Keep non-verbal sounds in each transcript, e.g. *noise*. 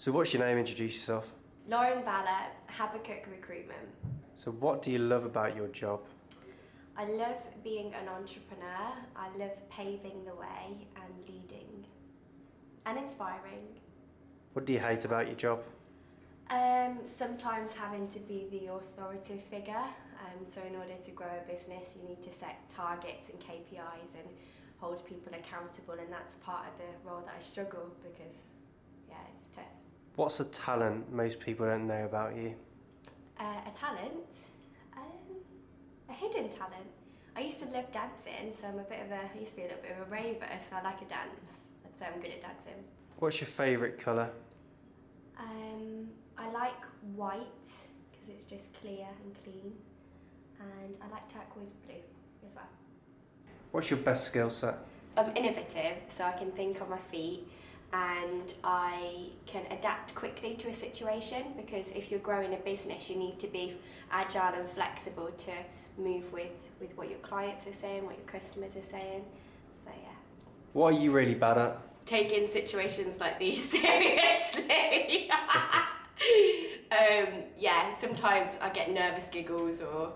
So, what's your name? Introduce yourself. Lauren Valler, Habakkuk Recruitment. So, what do you love about your job? I love being an entrepreneur. I love paving the way and leading and inspiring. What do you hate about your job? Um, sometimes having to be the authoritative figure. Um, so, in order to grow a business, you need to set targets and KPIs and hold people accountable, and that's part of the role that I struggle because, yeah, it's tough. What's a talent most people don't know about you? Uh, a talent, um, a hidden talent. I used to love dancing, so I'm a bit of a. I used to be a little bit of a raver, so I like a dance. I'd say I'm good at dancing. What's your favourite colour? Um, I like white because it's just clear and clean, and I like turquoise blue as well. What's your best skill set? I'm innovative, so I can think on my feet and I can adapt quickly to a situation because if you're growing a business, you need to be agile and flexible to move with, with what your clients are saying, what your customers are saying. So, yeah. What are you really bad at? Taking situations like these *laughs* seriously. *laughs* um, yeah, sometimes I get nervous giggles or,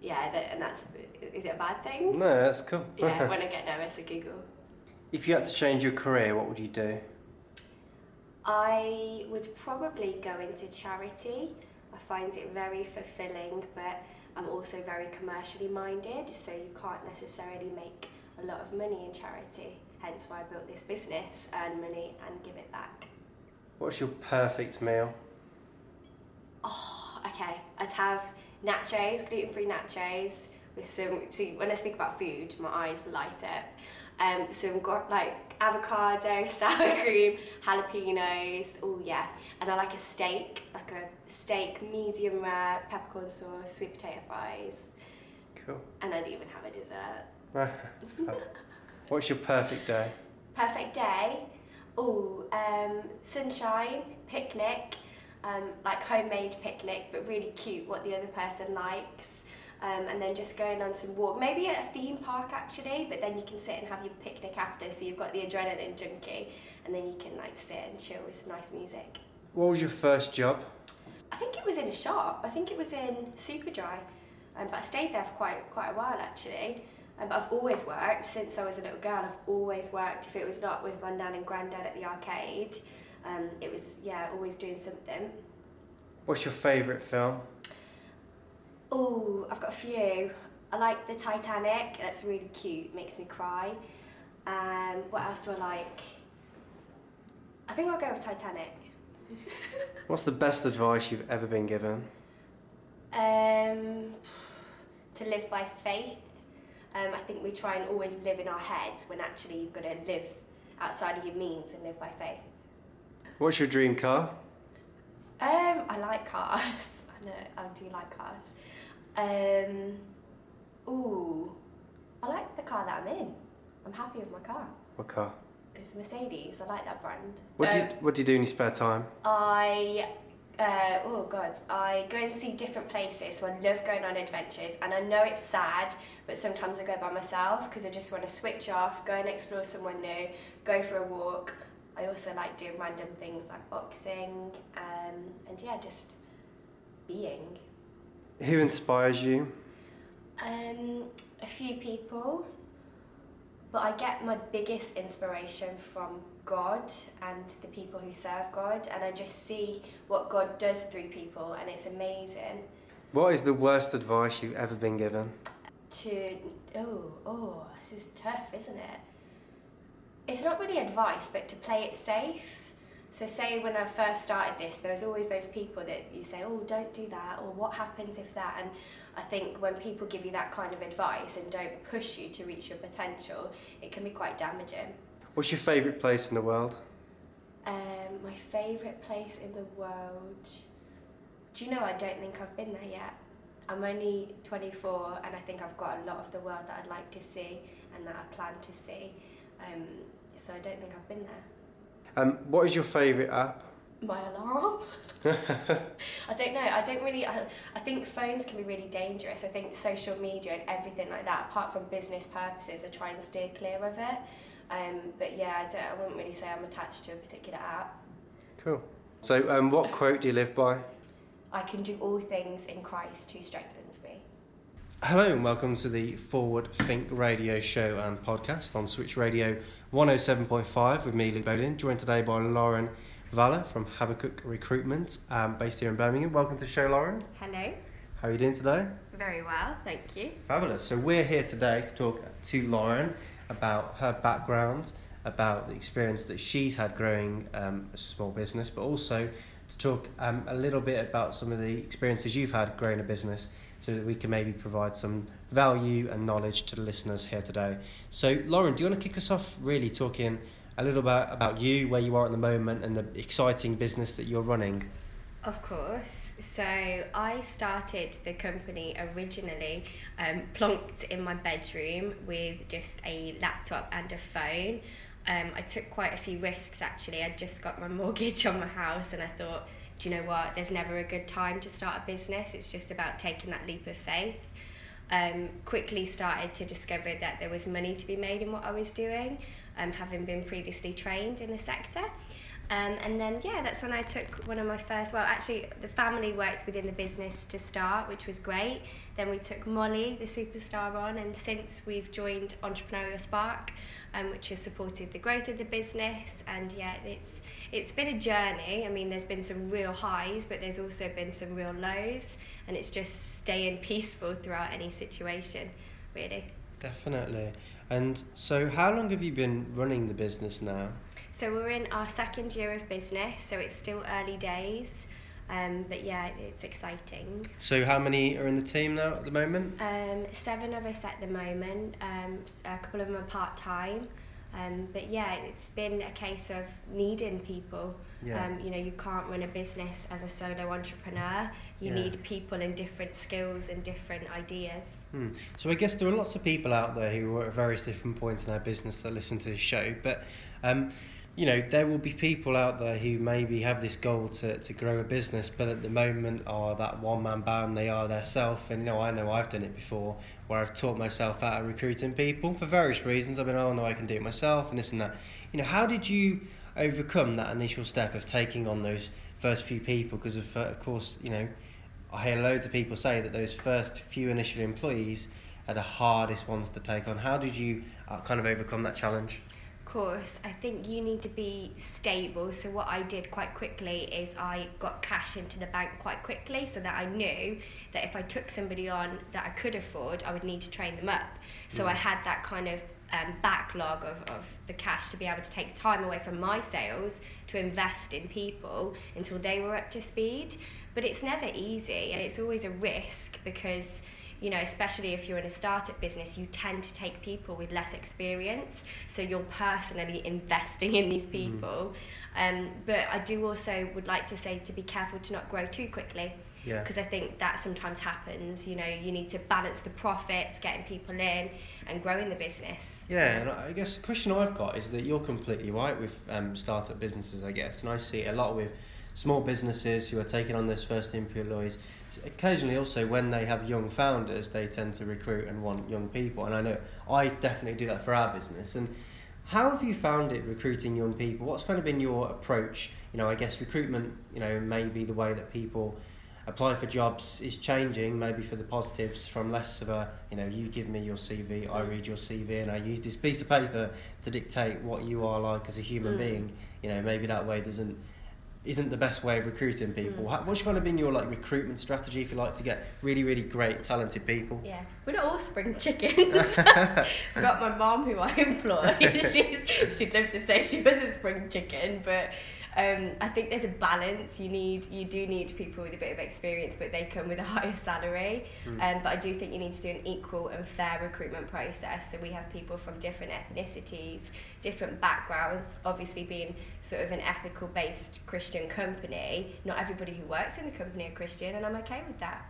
yeah, that, and that's, is it a bad thing? No, that's cool. Yeah, *laughs* when I get nervous, I giggle. If you had to change your career, what would you do? I would probably go into charity. I find it very fulfilling, but I'm also very commercially minded, so you can't necessarily make a lot of money in charity. Hence why I built this business, earn money and give it back. What's your perfect meal? Oh, okay. I'd have nachos, gluten-free nachos with some. See, when I speak about food, my eyes light up. Um, so we've got like avocado, *laughs* sour cream, jalapenos. Oh yeah, and I like a steak, like a steak, medium rare, peppercorn sauce, sweet potato fries, Cool. and I'd even have a dessert. *laughs* What's your perfect day? Perfect day. Oh, um, sunshine, picnic, um, like homemade picnic, but really cute. What the other person likes. Um, and then just going on some walk, maybe at a theme park actually, but then you can sit and have your picnic after, so you've got the adrenaline junkie, and then you can like sit and chill with some nice music. What was your first job? I think it was in a shop. I think it was in Superdry, um, but I stayed there for quite quite a while actually. Um, but I've always worked since I was a little girl. I've always worked. If it was not with my nan and granddad at the arcade, um, it was yeah, always doing something. What's your favourite film? Oh, I've got a few. I like the Titanic. That's really cute. Makes me cry. Um, what else do I like? I think I'll go with Titanic. *laughs* What's the best advice you've ever been given? Um, to live by faith. Um, I think we try and always live in our heads when actually you've got to live outside of your means and live by faith. What's your dream car? Um, I like cars. *laughs* I know I do like cars. Um, ooh, I like the car that I'm in. I'm happy with my car. What car? It's Mercedes. I like that brand. What do Um, you What do you do in your spare time? I uh, oh god, I go and see different places. So I love going on adventures, and I know it's sad, but sometimes I go by myself because I just want to switch off, go and explore somewhere new, go for a walk. I also like doing random things like boxing, um, and yeah, just being. Who inspires you? Um, a few people, but I get my biggest inspiration from God and the people who serve God, and I just see what God does through people, and it's amazing. What is the worst advice you've ever been given? To oh oh, this is tough, isn't it? It's not really advice, but to play it safe. So, say when I first started this, there was always those people that you say, "Oh, don't do that," or "What happens if that?" And I think when people give you that kind of advice and don't push you to reach your potential, it can be quite damaging. What's your favourite place in the world? Um, my favourite place in the world. Do you know? I don't think I've been there yet. I'm only 24, and I think I've got a lot of the world that I'd like to see and that I plan to see. Um, so I don't think I've been there. Um, what is your favourite app? My alarm. *laughs* I don't know. I don't really. I, I think phones can be really dangerous. I think social media and everything like that, apart from business purposes, I try and steer clear of it. Um, but yeah, I, don't, I wouldn't really say I'm attached to a particular app. Cool. So, um, what quote do you live by? I can do all things in Christ who strengthens. Hello and welcome to the Forward Think radio show and podcast on Switch Radio 107.5 with me, Lee Bowden, joined today by Lauren Valler from Habakkuk Recruitment, um, based here in Birmingham. Welcome to the show, Lauren. Hello. How are you doing today? Very well, thank you. Fabulous. So we're here today to talk to Lauren about her background, about the experience that she's had growing um, a small business, but also to talk um, a little bit about some of the experiences you've had growing a business so that we can maybe provide some value and knowledge to the listeners here today. So, Lauren, do you want to kick us off really talking a little bit about you, where you are at the moment, and the exciting business that you're running? Of course. So I started the company originally um, plonked in my bedroom with just a laptop and a phone. Um, I took quite a few risks actually. I just got my *laughs* mortgage on my house and I thought, do you know what? There's never a good time to start a business. It's just about taking that leap of faith. Um, quickly started to discover that there was money to be made in what I was doing, um, having been previously trained in the sector. Um, and then, yeah, that's when I took one of my first, well, actually, the family worked within the business to start, which was great. Then we took Molly, the superstar, on, and since we've joined Entrepreneurial Spark, um, which has supported the growth of the business. And yeah, it's it's been a journey. I mean, there's been some real highs, but there's also been some real lows, and it's just staying *laughs* peaceful throughout any situation, really. Definitely. And so, how long have you been running the business now? So we're in our second year of business, so it's still early days. Um, but yeah, it's exciting. So, how many are in the team now at the moment? Um, seven of us at the moment. Um, a couple of them are part time. Um, but yeah, it's been a case of needing people. Yeah. Um, you know, you can't run a business as a solo entrepreneur. You Yeah. need people in different skills and different ideas. Hmm. So I guess there are lots of people out there who are at various different points in our business that listen to the show, but um, you know there will be people out there who maybe have this goal to, to grow a business, but at the moment are that one man band. They are their self, and you know I know I've done it before, where I've taught myself out of recruiting people for various reasons. I've been oh no I can do it myself and this and that. You know how did you overcome that initial step of taking on those first few people? Because of, uh, of course you know I hear loads of people say that those first few initial employees are the hardest ones to take on. How did you uh, kind of overcome that challenge? Course, I think you need to be stable. So what I did quite quickly is I got cash into the bank quite quickly so that I knew that if I took somebody on that I could afford, I would need to train them up. So I had that kind of um, backlog of, of the cash to be able to take time away from my sales to invest in people until they were up to speed. But it's never easy and it's always a risk because you know, especially if you're in a startup business, you tend to take people with less experience. So you're personally investing in these people. Um, but I do also would like to say to be careful to not grow too quickly. Yeah. Because I think that sometimes happens. You know, you need to balance the profits, getting people in, and growing the business. Yeah, and I guess the question I've got is that you're completely right with um, startup businesses, I guess, and I see it a lot with small businesses who are taking on those first employees. Occasionally, also when they have young founders, they tend to recruit and want young people, and I know I definitely do that for our business. And how have you found it recruiting young people? What's kind of been your approach? You know, I guess recruitment, you know, maybe the way that people apply for jobs is changing, maybe for the positives, from less of a, you know, you give me your CV, I read your CV, and I use this piece of paper to dictate what you are like as a human Mm. being. You know, maybe that way doesn't isn't the best way of recruiting people. Mm. What's kind of been your like recruitment strategy if you like to get really, really great, talented people? Yeah, we're not all spring chickens. *laughs* *laughs* I've got my mom who I *laughs* employ. She's she'd love to say she was a spring chicken, but um, I think there's a balance. You need you do need people with a bit of experience, but they come with a *laughs* higher salary. Mm. Um, but I do think you need to do an equal and fair recruitment process. So we have people from different ethnicities, different backgrounds. Obviously, being sort of an ethical based Christian company, not everybody who works in the company are Christian, and I'm okay with that.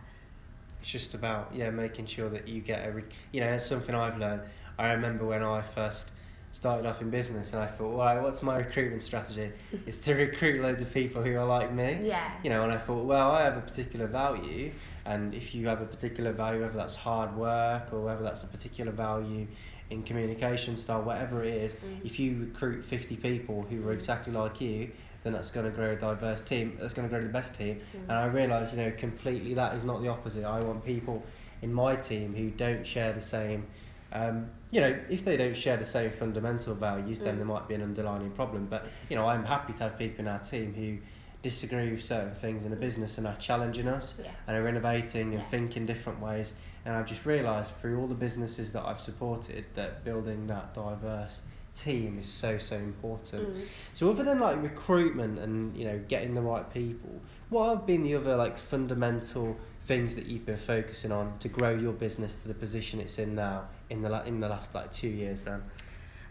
It's just about yeah making sure that you get every you know it's something I've learned. I remember when I first started off in business and I thought, right, what's my recruitment strategy? *laughs* it's to recruit loads of people who are like me. Yeah. You know, and I thought, well, I have a particular value, and if you have a particular value, whether that's hard work or whether that's a particular value in communication style, whatever it is, Mm. if you recruit 50 people who are exactly like you, then that's going to grow a diverse team. That's going to grow the best team. Mm. And I realised, you know, completely that is not the opposite. I want people in my team who don't share the same. Um, you know, if they don't share the same fundamental values, then Mm. there might be an underlying problem. But you know, I'm happy to have people in our team who disagree with certain things in a business and are challenging us Yeah. and are innovating and Yeah. thinking different ways. And I've just realised through all the businesses that I've supported that building that diverse team is so so important. Mm. So other than like recruitment and you know getting the right people, what have been the other like fundamental things that you've been focusing on to grow your business to the position it's in now in the in the last like two years then?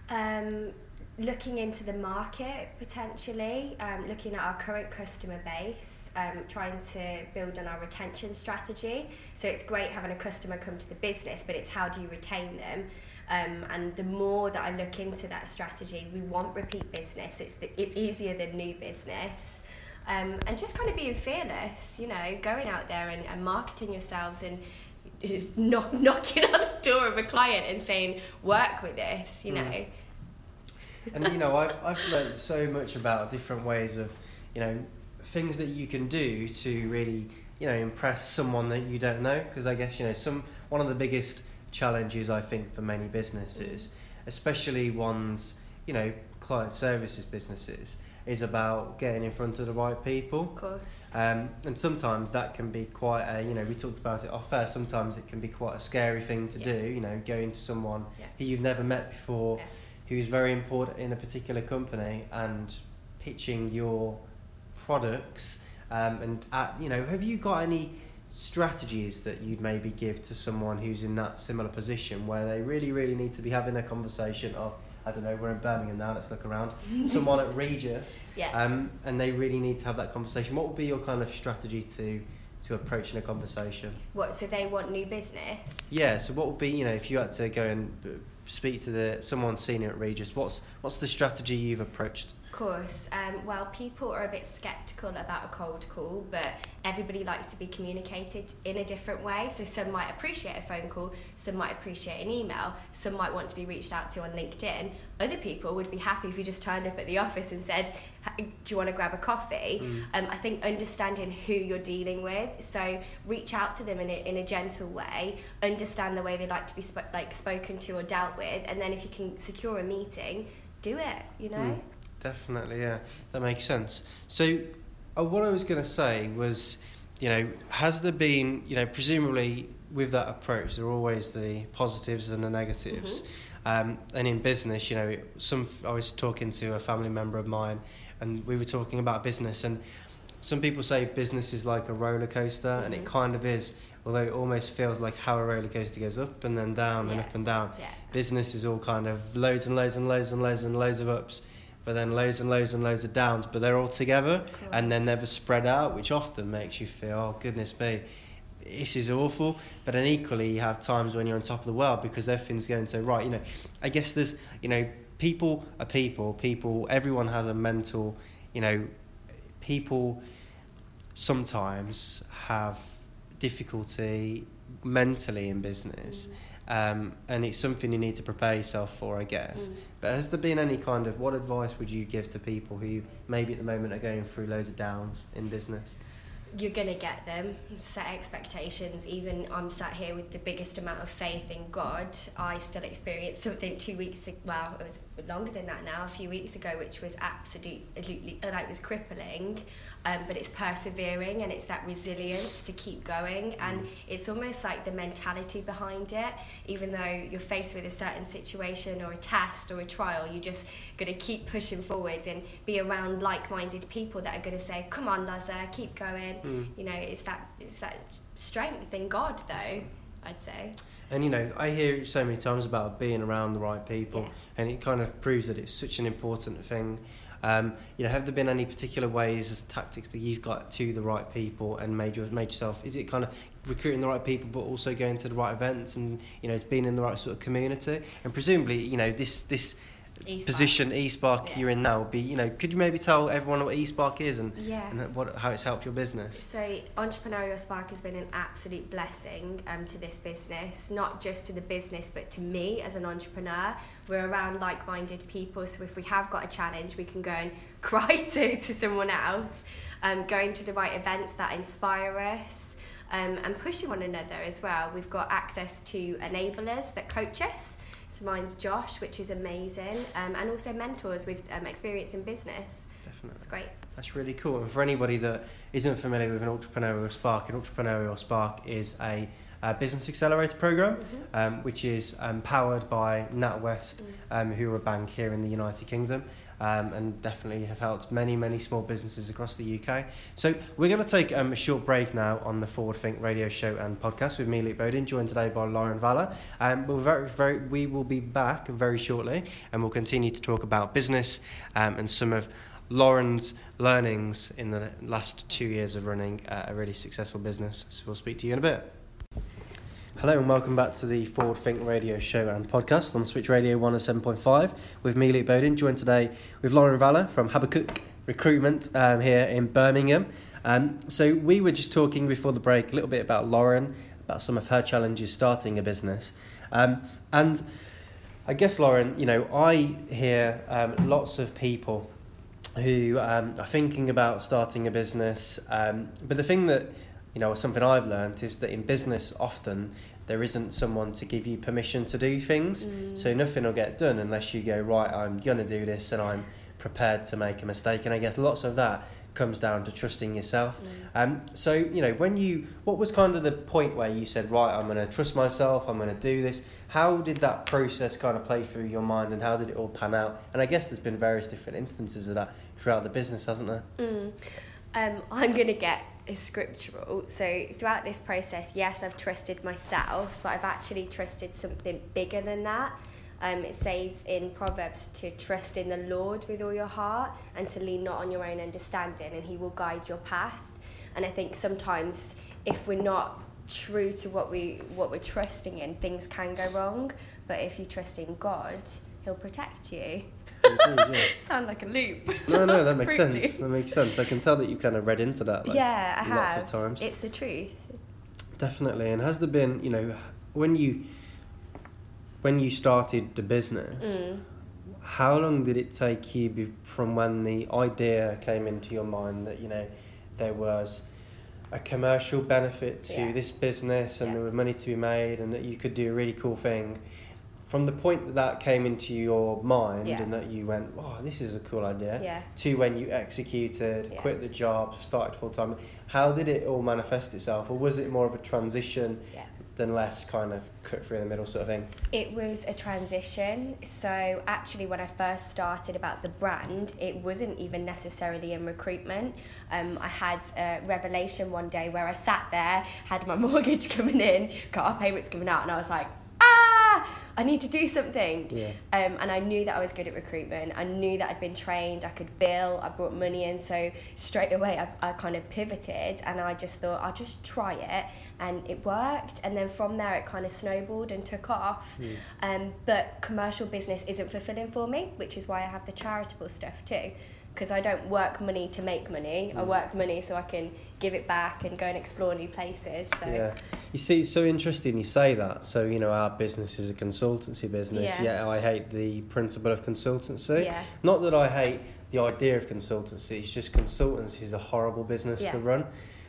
Um, looking into the market potentially, um, looking at our current customer base, um, trying to build on our retention strategy. So it's great having a customer come to the business, but it's how do you retain them? Um, and the more that I look into that strategy, we want repeat business. It's the, it's easier than new business. Um, and just kind of being fearless, you know, going out there and, and marketing yourselves and just knock, *laughs* knocking on the door of a client and saying, work with this, you know. Mm. and you know I've I've learned so much about different ways of you know things that you can do to really you know impress someone that you don't know because I guess you know some one of the biggest challenges I think for many businesses especially ones you know client services businesses is about getting in front of the right people Of course. um, and sometimes that can be quite a, you know, we talked about it off air, sometimes it can be quite a scary thing to Yeah. do, you know, going to someone Yeah. who you've never met before, Yeah. who's very important in a particular company and pitching your products. Um, and, at, you know, have you got any strategies that you'd maybe give to someone who's in that similar position where they really, really need to be having a conversation of, I don't know, we're in Birmingham now, let's look around, *laughs* someone at Regis Yeah. um, and they really need to have that conversation. What would be your kind of strategy to to approaching a conversation? what? So they want new business. Yeah. So what would be you know if you had to go and speak to the someone senior at Regis, what's what's the strategy you've approached? Of course. Um, well, people are a bit skeptical about a cold call, but everybody likes to be communicated in a different way. So some might appreciate a phone call, some might appreciate an email, some might want to be reached out to on LinkedIn. Other people would be happy if you just turned up at the office and said, "Do you want to grab a coffee?" Mm. Um, I think understanding who you're dealing with, so reach out to them in a, in a gentle way, understand the way they like to be sp- like spoken to or dealt with, and then if you can secure a meeting, do it. You know. Mm. Definitely, yeah, that makes sense. So, uh, what I was going to say was, you know, has there been, you know, presumably with that approach, there are always the positives and the negatives. Um, and in business, you know, some I was talking to a family member of mine, and we were talking about business, and some people say business is like a roller coaster, and it Mhm. kind of is. Although it almost feels like how a roller coaster goes up and then down and up and down. Yeah. Business is all kind of loads and loads and loads and loads and loads of ups, but then loads and loads and loads of downs, but they're all together Cool. and they're never spread out, which often makes you feel, oh goodness me, this is awful. But then equally, you have times when you're on top of the world because everything's going so right. You know, I guess there's, you know, people are people. People, everyone has a mental, you know, people sometimes have difficulty mentally in business. Mm. Um, and it's something you need to prepare yourself for, I guess. Mm. But has there been any kind of what advice would you give to people who maybe at the moment are going through loads of downs in business? You're gonna get them. Set expectations. Even I'm sat here with the biggest amount of faith in God. I still experienced something two weeks. ag- Well, it was longer than that now. A few weeks ago, which was absolutely like was crippling. Um, but it's persevering and it's that resilience to keep going. And it's almost like the mentality behind it. Even though you're faced with a certain situation or a test or a trial, you're just going to keep pushing forwards and be around like-minded people that are going to say, "Come on, Lazar, keep going." Mm. You know, it's that it's that strength in God, though. I'd say. And you know, I hear it so many times about being around the right people, Yeah. and it kind of proves that it's such an important thing. Um, you know, have there been any particular ways, tactics that you've got to the right people and made your, made yourself? Is it kind of recruiting the right people, but also going to the right events and you know, being in the right sort of community? And presumably, you know, this this E-Spark. position eSpark Yeah. you're in now would be, you know, could you maybe tell everyone what eSpark is and, Yeah. and what how it's helped your business? So, Entrepreneurial Spark has been an absolute blessing um, to this business, not just to the business, but to me as an entrepreneur. We're around like minded people, so if we have got a challenge, we can go and *laughs* cry to, to someone else, um, going to the right events that inspire us. Um, and pushing one another as well. We've got access to enablers that coach us. So mine's Josh, which is amazing, um, and also mentors with um, experience in business. Definitely. It's great. That's really cool. And for anybody that isn't familiar with an entrepreneurial spark, an entrepreneurial spark is a, uh business accelerator program, um, which is um, powered by NatWest, um, who are a bank here in the United Kingdom. Um, and definitely have helped many, many small businesses across the UK. So we're going to take um, a short break now on the Forward Think radio show and podcast with me, Luke Bowden, joined today by Lauren Valla. Um, we'll very, very, we will be back very shortly, and we'll continue to talk about business um, and some of Lauren's learnings in the last two years of running uh, a really successful business. So we'll speak to you in a bit. Hello and welcome back to the Forward Think Radio show and podcast on Switch Radio 107.5 with me, Luke Bowden, joined today with Lauren Valla from Habakkuk Recruitment um, here in Birmingham. Um, so we were just talking before the break a little bit about Lauren, about some of her challenges starting a business. Um, and I guess, Lauren, you know, I hear um, lots of people who um, are thinking about starting a business. Um, but the thing that, you know, something I've learned is that in business, often there isn't someone to give you permission to do things. So nothing will get done unless you go, right, I'm going to do this and I'm prepared to make a mistake. And I guess lots of that comes down to trusting yourself. Um, so, you know, when you, what was kind of the point where you said, right, I'm going to trust myself, I'm going to do this? How did that process kind of play through your mind and how did it all pan out? And I guess there's been various different instances of that throughout the business, hasn't there? Mm. Um, I'm going to get scriptural. So, throughout this process, yes, I've trusted myself, but I've actually trusted something bigger than that. Um, it says in Proverbs to trust in the Lord with all your heart and to lean not on your own understanding, and He will guide your path. And I think sometimes if we're not true to what we what we're trusting in, things can go wrong. But if you trust in God, He'll protect you. *laughs* Sound like a loop. No, no, that makes *laughs* sense. Loop. That makes sense. I can tell that you kind of read into that. Like, yeah, I lots have. of times. It's the truth. Definitely. And has there been, you know, when you when you started the business, Mm. how long did it take you from when the idea came into your mind that you know there was a commercial benefit to Yeah. this business and Yeah. there was money to be made and that you could do a really cool thing from the point that that came into your mind Yeah. and that you went oh this is a cool idea Yeah. to when you executed Yeah. quit the job started full time how did it all manifest itself or was it more of a transition than less kind of cut through in the middle sort of thing It was a transition. So, actually, when I first started about the brand, it wasn't even necessarily in recruitment. Um, I had a revelation one day where I sat there, had my *laughs* mortgage coming in, car payments coming out, and I was like, ah, *laughs* I need to do something. yeah Um, and I knew that I was good at recruitment. I knew that I'd been trained. I could bill. I brought money in. So straight away, I, I kind of pivoted and I just thought, I'll just try it. And it worked. And then from there, it kind of snowballed and took off. Mm. Um, but commercial business isn't fulfilling for me, which is why I have the charitable stuff too. Because I don't work money to make money. I Mm. work money so I can give it back and go and explore new places. So Yeah. You see, it's so interesting you say that. So, you know, our business is a consultancy business, Yeah. yet I hate the principle of consultancy. yeah. Not that I hate the idea of consultancy, it's just consultancy is a horrible business Yeah. to run.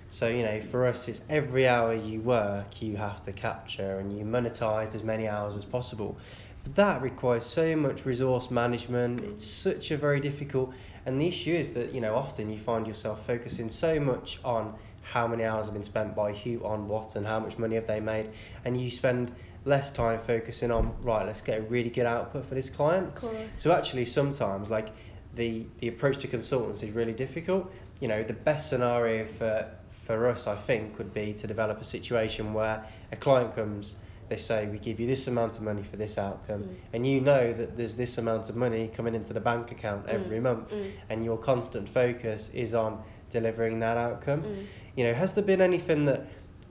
So, you know, for us, it's every hour you work, you have to capture and you monetize as many hours as possible. But that requires so much resource management, it's such a very difficult. And the issue is that, you know, often you find yourself focusing so much on how many hours have been spent by who on what and how much money have they made and you spend less time focusing on right let's get a really good output for this client. So actually sometimes like the the approach to consultants is really difficult. You know the best scenario for for us i think would be to develop a situation where a client comes they say we give you this amount of money for this outcome Mm. and you know that there's this amount of money coming into the bank account every Mm. month Mm. and your constant focus is on delivering that outcome Mm. you know, has there been anything that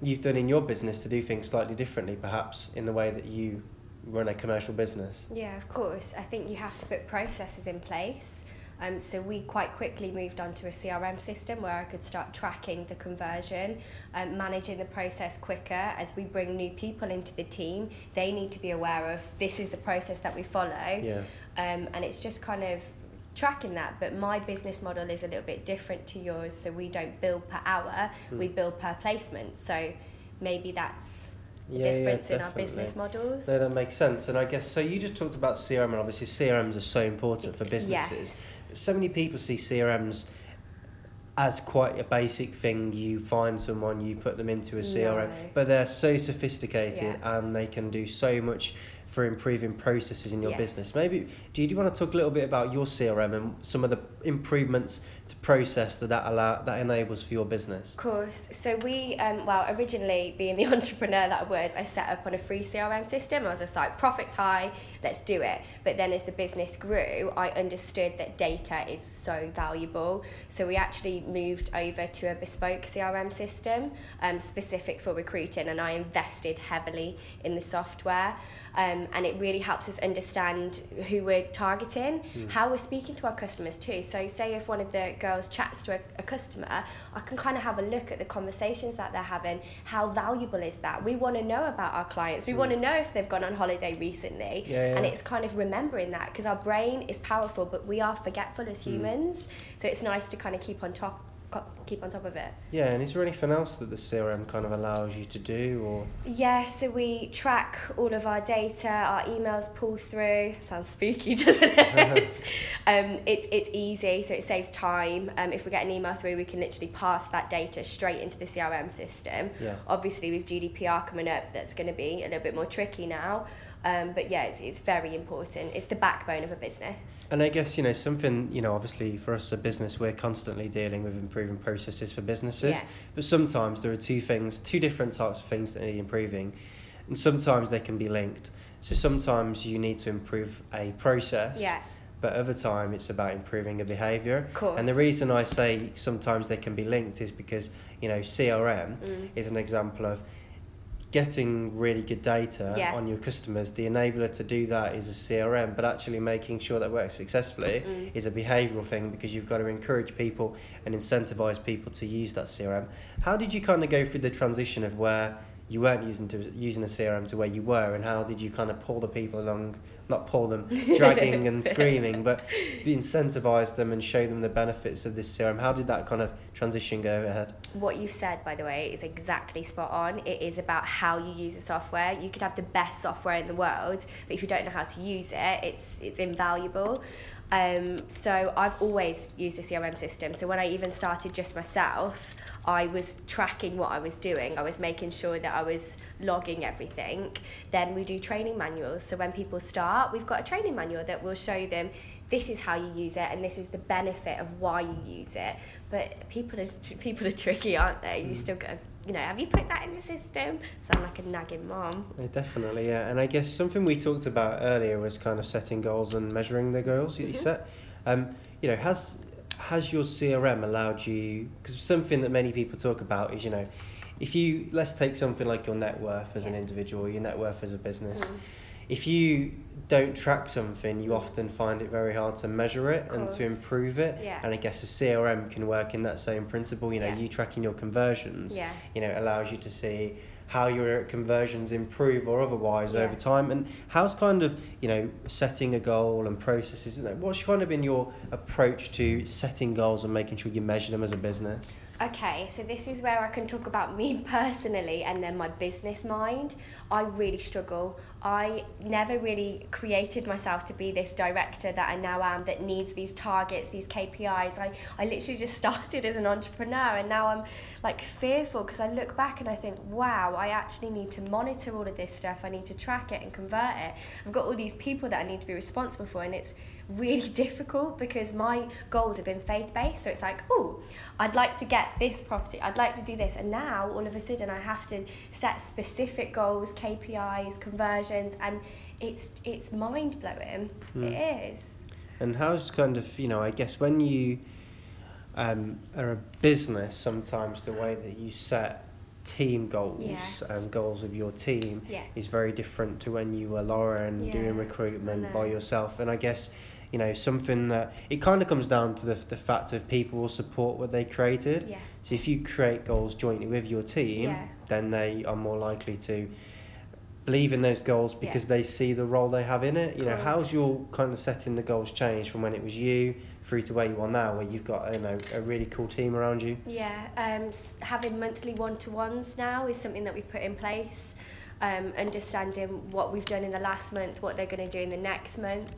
you've done in your business to do things slightly differently, perhaps in the way that you run a commercial business? Yeah, of course. I think you have to put processes in place. Um, so we quite quickly moved on to a CRM system where I could start tracking the conversion, um, managing the process quicker. As we bring new people into the team, they need to be aware of this is the process that we follow. Yeah. Um, and it's just kind of tracking that but my business model is a little bit different to yours so we don't bill per hour Mm. we bill per placement so maybe that's Yeah, yeah, difference in our business models No, that makes sense. And I guess so. You just talked about CRM, and obviously CRMs are so important for businesses. yes So many people see CRMs as quite a basic thing. You find someone, you put them into a CRM, No. but they're so sophisticated Yeah. and they can do so much for improving processes in your Yes. business. Maybe do you, do you want to talk a little bit about your CRM and some of the improvements process that that allow that enables for your business? Of course. So we, um, well, originally being the *laughs* entrepreneur that I was, I set up on a free CRM system. I was just like, profits high, let's do it. But then as the business grew, I understood that data is so valuable. So we actually moved over to a bespoke CRM system um, specific for recruiting, and I invested heavily in the software. Um, and it really helps us understand who we're targeting, how we're speaking to our customers too. So, say if one of the girls chats to a, a customer, I can kind of have a look at the conversations that they're having. How valuable is that? We want to know about our clients. We hmm. want to know if they've gone on holiday recently. Yeah, And it's kind of remembering that because our brain is powerful, but we are forgetful as hmm. humans. So, it's nice to kind of keep on top. Keep on top of it. Yeah, and is there anything else that the CRM kind of allows you to do, or Yeah, so we track all of our data, our emails pull through. *laughs* Sounds spooky, *laughs* doesn't it? *laughs* um, it's it's easy, so it saves time. Um, if we get an email through, we can literally pass that data straight into the CRM system. yeah? Obviously, with GDPR coming up, that's going to be a little bit more tricky now. Um, but yeah, it's, it's very important. It's the backbone of a business. And I guess, you know, something, you know, obviously for us, a business, we're constantly dealing with improving processes for businesses. Yeah. But sometimes there are two things, two different types of things that need improving. And sometimes they can be linked. So sometimes you need to improve a process. Yeah, But other time it's about improving a behaviour. And the reason I say sometimes they can be linked is because, you know, CRM Mm. is an example of getting really good data Yeah. on your customers. The enabler to do that is a CRM, but actually making sure that works successfully Mm. is a behavioural thing because you've got to encourage people and incentivize people to use that CRM. How did you kind of go through the transition of where you weren't using to using a CRM to where you were, and how did you kind of pull the people along, not pull them, dragging and *laughs* screaming, but incentivize them and show them the benefits of this CRM. How did that kind of transition go ahead? What you've said, by the way, is exactly spot on. It is about how you use the software. You could have the best software in the world, but if you don't know how to use it, it's it's invaluable. Um, so I've always used a CRM system. So when I even started just myself, I was tracking what I was doing. I was making sure that I was logging everything. Then we do training manuals. So when people start, we've got a training manual that will show them this is how you use it and this is the benefit of why you use it. But people are people are tricky, aren't they? You still got you know, have you put that in the system? Sound like a nagging mom. Yeah, definitely, yeah. And I guess something we talked about earlier was kind of setting goals and measuring the goals that you set. Um, you know, has has your CRM allowed you? Because something that many people talk about is, you know, if you let's take something like your net worth as an individual, your net worth as a business. Mm. If you don't track something, you often find it very hard to measure it and to improve it. Yeah. And I guess a CRM can work in that same principle. You know, Yeah. you tracking your conversions Yeah. you know, allows you to see how your conversions improve or otherwise Yeah. over time. And how's kind of, you know, setting a goal and processes, you know, what's kind of been your approach to setting goals and making sure you measure them as a business? Okay, so this is where I can talk about me *laughs* personally and then my business mind. I really struggle. I never really created myself to be this director that I now am that needs these targets, these KPIs. I, I literally just *laughs* started as an entrepreneur and now I'm like fearful because I look back and I think, wow, I actually need to monitor all of this stuff. I need to track it and convert it. I've got all these people that I need to be responsible for and it's really *laughs* difficult because my goals have been faith based. So it's like, oh, I'd like to get this property, I'd like to do this. And now all of a sudden I have to set specific goals, KPIs, conversions, and it's it's mind blowing. Mm. It is. And how's kind of, you know, I guess when you um, are a business, sometimes the way that you set team goals Yeah. and goals of your team Yeah. is very different to when you were Lauren Yeah, doing recruitment by yourself. And I guess, you know, something that it kind of comes down to the, the fact of people will support what they created. Yeah. So if you create goals jointly with your team, Yeah. then they are more likely to believe in those goals because they see the role they have in it. You know, how's your kind of setting the goals changed from when it was you through to where you are now, where you've got you know a really cool team around you? Yeah, um, having monthly one to ones now is something that we've put in place. Um, understanding what we've done in the last month, what they're going to do in the next month.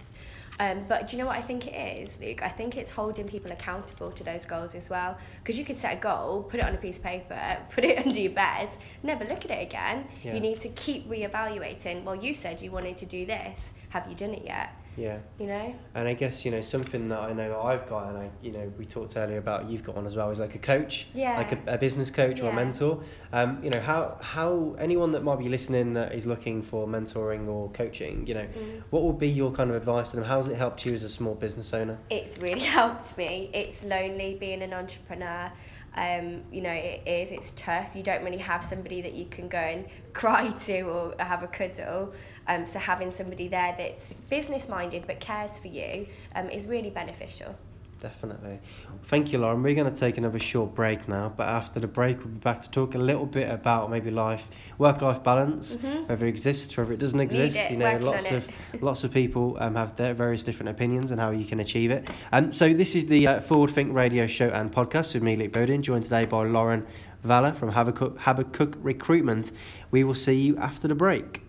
Um, but do you know what I think it is, Luke? I think it's holding people accountable to those goals as well. Because you could set a goal, put it on a piece of paper, *laughs* put it *laughs* under your bed, never look at it again. Yeah. You need to keep reevaluating. Well, you said you wanted to do this. Have you done it yet? Yeah. You know? And I guess you know something that I know that I've got, and I you know we talked earlier about you've got one as well, is like a coach, Yeah. like a, a business coach or a mentor. Um, you know how how anyone that might be listening that is looking for mentoring or coaching, you know, Mm. what would be your kind of advice to them? How has it helped you as a small business owner? It's really *laughs* helped me. It's lonely being an entrepreneur. Um, you know, it is. It's tough. You don't really have somebody that you can go and *laughs* cry to or have a cuddle. Um, so having somebody there that's business minded but cares for you um, is really beneficial. Definitely. Thank you, Lauren. We're going to take another short break now, but after the break, we'll be back to talk a little bit about maybe life, work-life balance, Mhm. whether it exists, whether it doesn't exist. it, you know, lots of *laughs* lots of people um, have their various different opinions and how you can achieve it. Um, so this is the uh, Forward Think Radio Show and podcast with me, Luke Bowden, joined today by Lauren Valla from Habakkuk, Habakkuk Recruitment. We will see you after the break.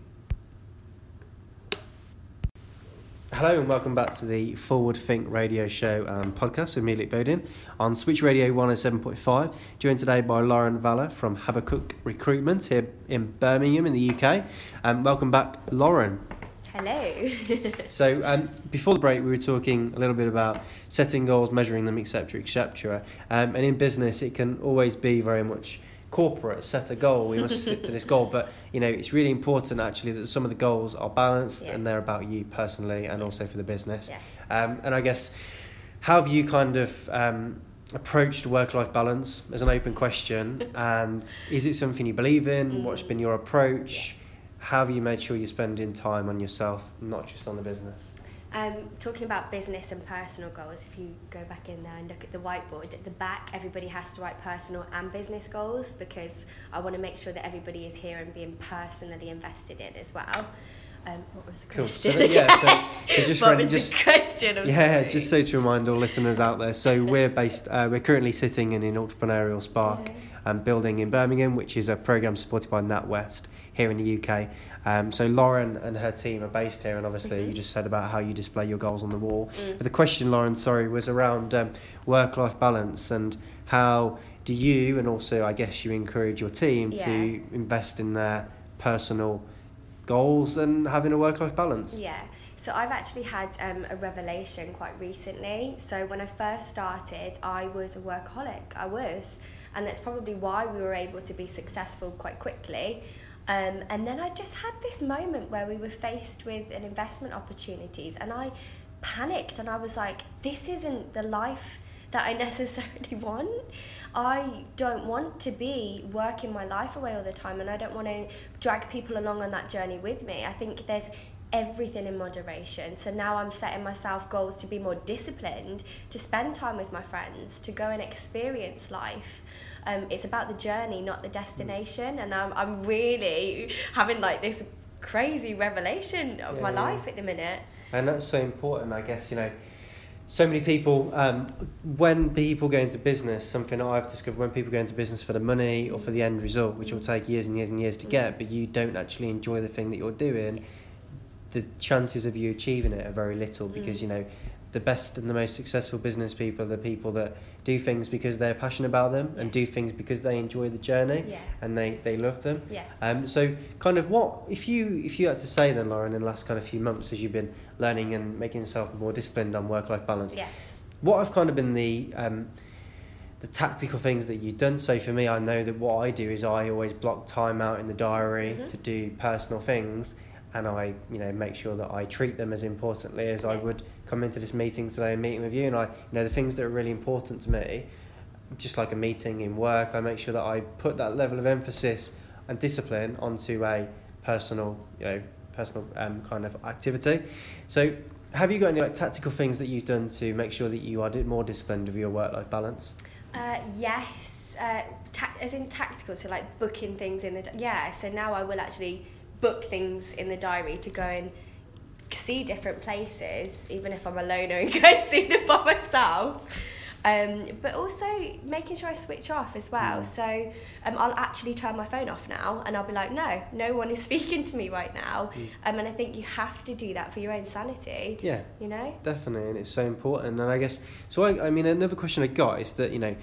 Hello and welcome back to the Forward Think Radio Show and podcast with me, Luke Bowden, on Switch Radio 107.5, joined today by Lauren Valla from Habakkuk Recruitment here in Birmingham in the UK. Um, welcome back, Lauren. Hello. *laughs* So um, before the break, we were talking a little bit about setting goals, measuring them, etc., etc. Um, and in business, it can always be very much corporate. Set a goal. We must stick to this goal. But you know, it's really important actually that some of the goals are balanced Yeah. and they're about you personally and also for the business. Yeah. Um, and I guess how have you kind of um, approached work-life balance as an open question? *laughs* and is it something you believe in? What's been your approach? How have you made sure you're spending time on yourself, not just on the business? Um, talking about business and personal goals, if you go back in there and look at the whiteboard at the back, everybody has to write personal and business goals because I want to make sure that everybody is here and being personally invested in as well. Um, what was the Cool. Question? that- yeah, so- so *laughs* just what just- question? I'm Yeah, sorry. just so to remind all listeners out there. So we're based, uh, we're currently sitting in an entrepreneurial spark Okay. um, building in Birmingham, which is a program supported by NatWest here in the UK. Um, so Lauren and her team are based here, and obviously you Mhm. just said about how you display your goals on the wall. Mm. But the question, Lauren, sorry, was around um, work-life balance and how do you, and also I guess you encourage your team to invest in their personal goals and having a work-life balance. Yeah. So I've actually had um, a revelation quite recently. So when I first started, I was a workaholic. I was, and that's probably why we were able to be successful quite quickly. Um, and then I just had this moment where we were faced with an investment opportunities, and I panicked, and I was like, "This isn't the life." that I *laughs* necessarily want. I don't want to be working my life away all the time and I don't want to drag people along on that journey with me. I think there's everything in moderation. So now I'm setting myself goals to be more disciplined, to spend time with my friends, to go and experience life. Um, it's about the journey, not the destination. And I'm, I'm really having like this crazy revelation of my Yeah, yeah. life at the minute. And that's so important, I guess, you know. So many people, um, when people go into business, something I've discovered when people go into business for the money or for the end result, which will take years and years and years to get, but you don't actually enjoy the thing that you're doing, the chances of you achieving it are very little because, Mm. you know, the best and the most successful business people are the people that do things because they're passionate about them and do things because they enjoy the journey Yeah. and they, they love them. Yeah. Um, so kind of what if you if you had to say then, Lauren, in the last kind of few months as you've been learning and making yourself more disciplined on work life balance, Yes. what have kind of been the um, the tactical things that you've done? So for me, I know that what I do is I always block time out in the diary Mhm. to do personal things, and I you know make sure that I treat them as importantly as I would come into this meeting today and meeting with you, and I you know the things that are really important to me. just like a meeting in work, I make sure that I put that level of emphasis and discipline onto a personal, you know, personal um, kind of activity. So, have you got any like tactical things that you've done to make sure that you are more disciplined with your work-life balance? Uh, yes, uh, ta- as in tactical, so like booking things in the yeah. So now I will actually book things in the diary to go and see different places, even if I'm alone or *laughs* go and see them by myself. Um, but also making sure I switch off as well. Mm. So um, I'll actually turn my phone off now and I'll be like, no, no one is *laughs* speaking to me right now. Mm. Um, and I think you have to do that for your own sanity, Yeah, you know? definitely, and it's so important. And I guess so. I, I mean, another question I got is that you know,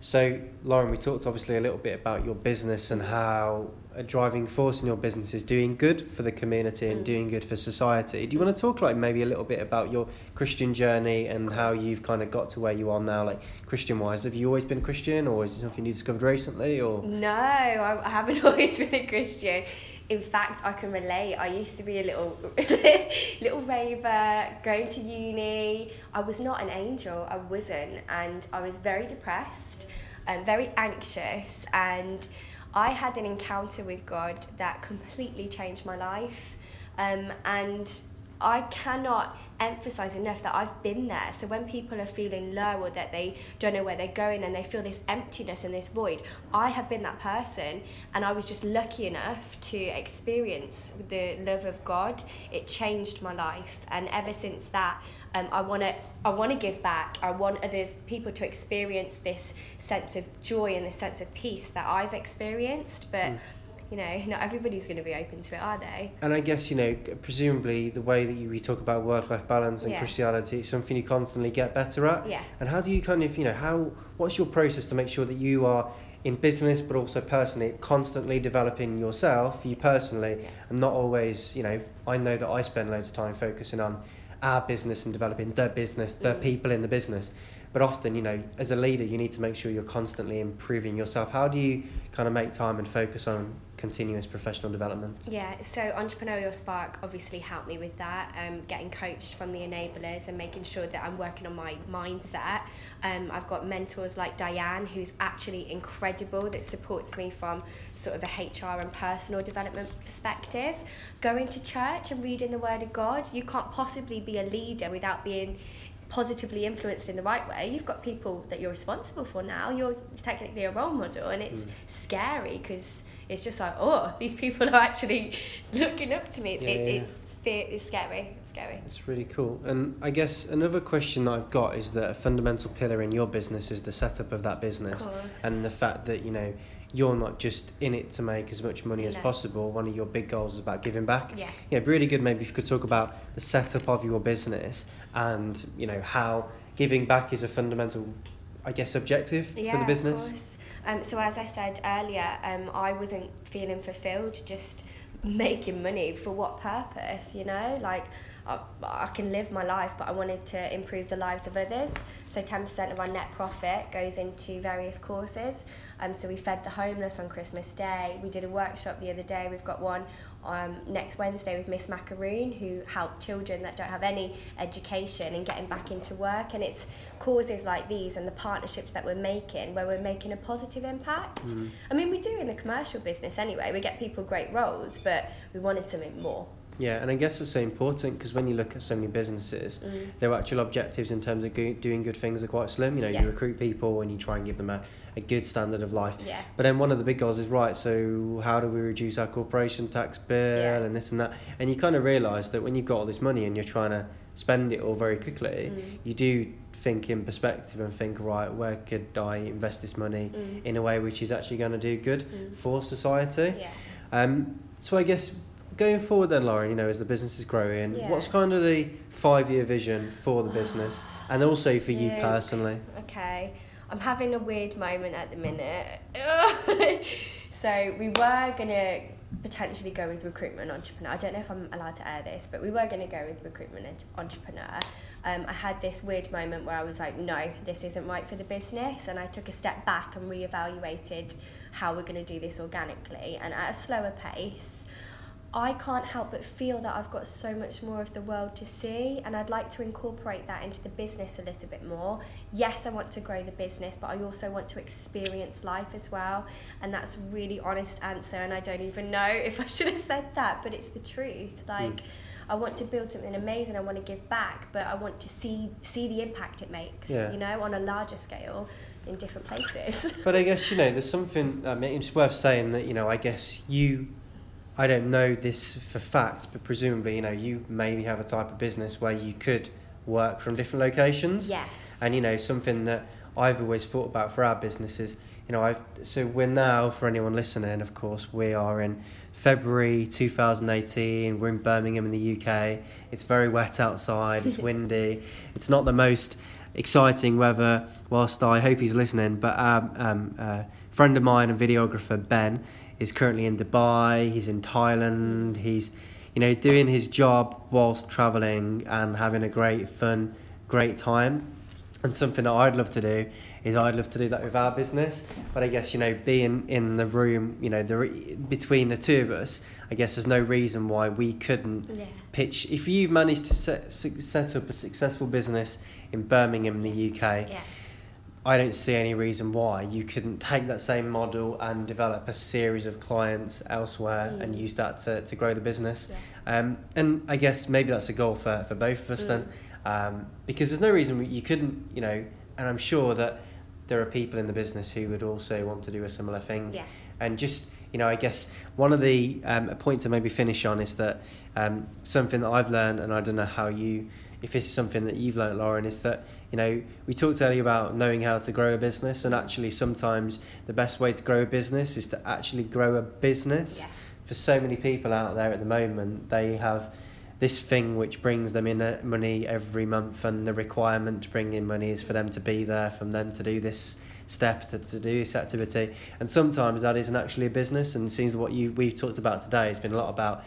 so Lauren, we talked obviously a little bit about your business and how a driving force in your business is doing good for the community and Mm. doing good for society. Do you want to talk like maybe a little bit about your Christian journey and how you've kind of got to where you are now, like Christian wise? Have you always been Christian, or is it something you discovered recently, or? No, I I haven't *laughs* always been a Christian. In fact, I can relate. I used to be a little, *laughs* little raver, going to uni. I was not an angel. I wasn't, and I was very depressed, and very anxious. And I had an encounter with God that completely changed my life. Um, and I cannot emphasize enough that I've been there. So when people are feeling low or that they don't know where they're going and they feel this emptiness and this void, I have been that person and I was just lucky enough to experience the love of God. It changed my life and ever since that um, I want to I want to give back. I want other people to experience this sense of joy and this sense of peace that I've experienced, but Mm. you know, not everybody's going to be open to it, are they? And I guess you know, presumably the way that you we talk about work-life balance and Yeah. Christianity is something you constantly get better at. Yeah. And how do you kind of, you know, how what's your process to make sure that you are in business but also personally constantly developing yourself, you personally, Yeah. and not always, you know, I know that I spend loads of time focusing on our business and developing the business, the Mm. people in the business. But often, you know, as a leader, you need to make sure you're constantly improving yourself. How do you kind of make time and focus on continuous professional development? Yeah, so Entrepreneurial Spark obviously helped me with that, um, getting coached from the enablers and making sure that I'm working on my mindset. Um, I've got mentors like Diane, who's actually incredible, that supports me from sort of a HR and personal development perspective. Going to church and reading the Word of God, you can't possibly be a leader without being positively influenced in the right way. You've got people that you're responsible for now. You're technically a role model, and it's Mm. scary because it's just like, oh, *laughs* these people are actually *laughs* looking up to me. It's, Yeah, it, yeah, it's, fear, it's scary. It's scary. It's really cool. And I guess another question that I've got is that a fundamental pillar in your business is the setup of that business and the fact that, you know, you're not just in it to make as much money as No. possible. One of your big goals is about giving back. yeah. Yeah, really good maybe if you could talk about the setup of your business and, you know, how giving back is a fundamental, I guess, objective Yeah, for the of business. course. Um, so as I said earlier, um, I wasn't feeling fulfilled just making money for what purpose, you know? Like, I, I can live my life, but I wanted to improve the lives of others. So 10% of our net profit goes into various courses. Um, so we fed the homeless on Christmas Day. We did a workshop the other day. We've got one um, next Wednesday with Miss Macaroon, who help children that don't have any education and getting back into work. And it's causes like these and the partnerships that we're making where we're making a positive impact. Mm. I mean, we do in the commercial business anyway. We get people great roles, but we wanted something more. Yeah, and I guess it's so important because when you look at so many businesses, Mm. their actual objectives in terms of go- doing good things are quite slim. You know, Yeah. you recruit people and you try and give them a, a good standard of life. Yeah. But then one of the big goals is right. So how do we reduce our corporation tax bill Yeah. and this and that? And you kind of realise that when you've got all this money and you're trying to spend it all very quickly, Mm. you do think in perspective and think right, where could I invest this money Mm. in a way which is actually going to do good Mm. for society? Yeah. Um, so I guess going forward then, Lauren, you know, as the business is growing, Yeah. what's kind of the five-year vision for the business, *sighs* and also for you personally? Okay. I'm having a weird moment at the minute. *laughs* so we were gonna potentially go with recruitment entrepreneur. I don't know if I'm allowed to air this, but we were gonna go with recruitment entrepreneur. Um, I had this weird moment where I was like, no, this isn't right for the business, and I took a step back and reevaluated how we're gonna do this organically and at a slower pace. I can't help but feel that I've got so much more of the world to see, and I'd like to incorporate that into the business a little bit more. Yes, I want to grow the business, but I also want to experience life as well, and that's a really honest answer. And I don't even know *laughs* if I should have said that, but it's the truth. Like, mm. I want to build something amazing. I want to give back, but I want to see see the impact it makes. Yeah. You know, on a larger scale in different places. but I guess you know, *laughs* there's something. I mean, it's worth saying that you know, I guess you I don't know this for fact, but presumably, you know, you maybe have a type of business where you could work from different locations. Yes. And you know, something that I've always thought about for our businesses, you know, I've so we're now for anyone listening, of course, we are in February 2018. We're in Birmingham in the UK. It's very wet outside. It's *laughs* windy. It's not the most exciting weather. Whilst I hope he's listening, but um, um, uh, friend of mine and videographer Ben is currently in Dubai, he's in Thailand, he's you know doing his job whilst traveling and having a great fun, great time. And something that I'd love to do is I'd love to do that with our business. But I guess you know being in the room, you know, the between the two of us, I guess there's no reason why we couldn't yeah. pitch. If you've managed to set set up a successful business in Birmingham, the UK. Yeah I don't see any reason why you couldn't take that same model and develop a series of clients elsewhere mm. and use that to, to grow the business. Yeah. Um, and I guess maybe that's a goal for, for both of us mm. then, um, because there's no reason you couldn't, you know, and I'm sure that there are people in the business who would also want to do a similar thing. Yeah. And just, you know, I guess one of the um, point to maybe finish on is that um, something that I've learned, and I don't know how you, if this is something that you've learned, Lauren, is that you know, we talked earlier about knowing how to grow a business, and actually, sometimes the best way to grow a business is to actually grow a business. Yeah. For so many people out there at the moment, they have this thing which brings them in uh, money every month, and the requirement to bring in money is for them to be there, for them to do this step, to, to do this activity. And sometimes that isn't actually a business, and it seems what you we've talked about today has been a lot about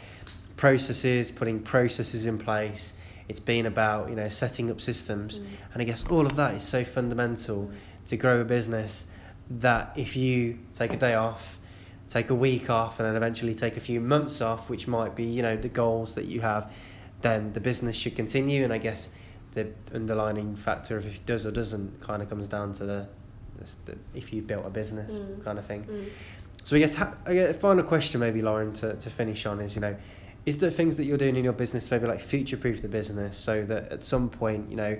processes, putting processes in place it's been about you know setting up systems, mm. and I guess all of that is so fundamental to grow a business that if you take a day off, take a week off, and then eventually take a few months off, which might be you know the goals that you have, then the business should continue. And I guess the underlining factor of if it does or doesn't kind of comes down to the, the if you built a business mm. kind of thing. Mm. So I guess ha- a final question maybe Lauren to, to finish on is you know is there things that you're doing in your business maybe like future proof the business so that at some point you know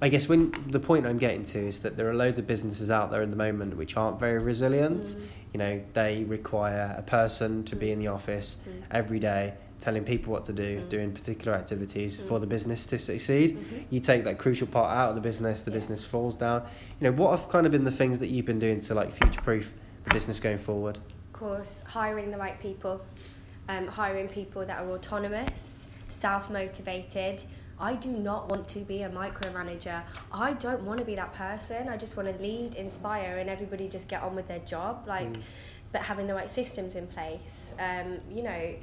I guess when the point I'm getting to is that there are loads of businesses out there at the moment which aren't very resilient. Mm. You know, they require a person to be in the office mm. every day, telling people what to do, mm. doing particular activities mm. for the business to succeed. Mm-hmm. You take that crucial part out of the business, the yeah. business falls down. You know, what have kind of been the things that you've been doing to like future proof the business going forward? Of course, hiring the right people um, hiring people that are autonomous, self motivated. I do not want to be a micromanager. I don't want to be that person. I just want to lead, inspire, and everybody just get on with their job. Like, mm. but having the right systems in place. Um, you know,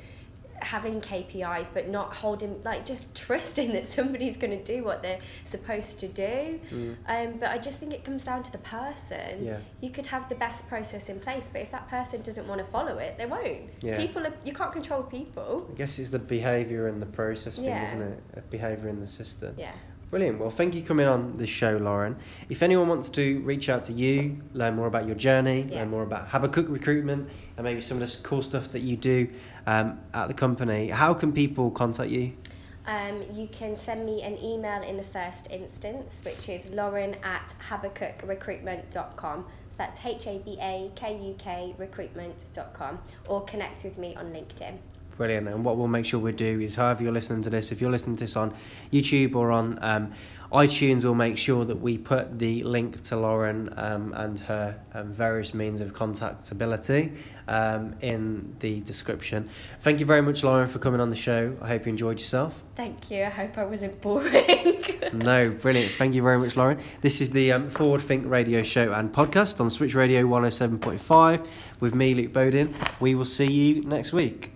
having KPIs but not holding like just trusting that somebody's going to do what they're supposed to do. Mm. Um, but I just think it comes down to the person. Yeah. You could have the best process in place, but if that person doesn't want to follow it, they won't. Yeah. People are, you can't control people. I guess it's the behaviour and the process thing, yeah. isn't it? Behaviour in the system. Yeah. Brilliant. Well, thank you for coming on the show, Lauren. If anyone wants to reach out to you, learn more about your journey, yeah. learn more about Habakuk recruitment, and maybe some of the cool stuff that you do um, at the company, how can people contact you? Um, you can send me an email in the first instance, which is lauren at habakukrecruitment.com. So that's H A B A K U K recruitment.com, or connect with me on LinkedIn. Brilliant. And what we'll make sure we do is, however you're listening to this, if you're listening to this on YouTube or on um, iTunes, we'll make sure that we put the link to Lauren um, and her um, various means of contactability um, in the description. Thank you very much, Lauren, for coming on the show. I hope you enjoyed yourself. Thank you. I hope I wasn't boring. *laughs* no, brilliant. Thank you very much, Lauren. This is the um, Forward Think radio show and podcast on Switch Radio 107.5 with me, Luke Bowden. We will see you next week.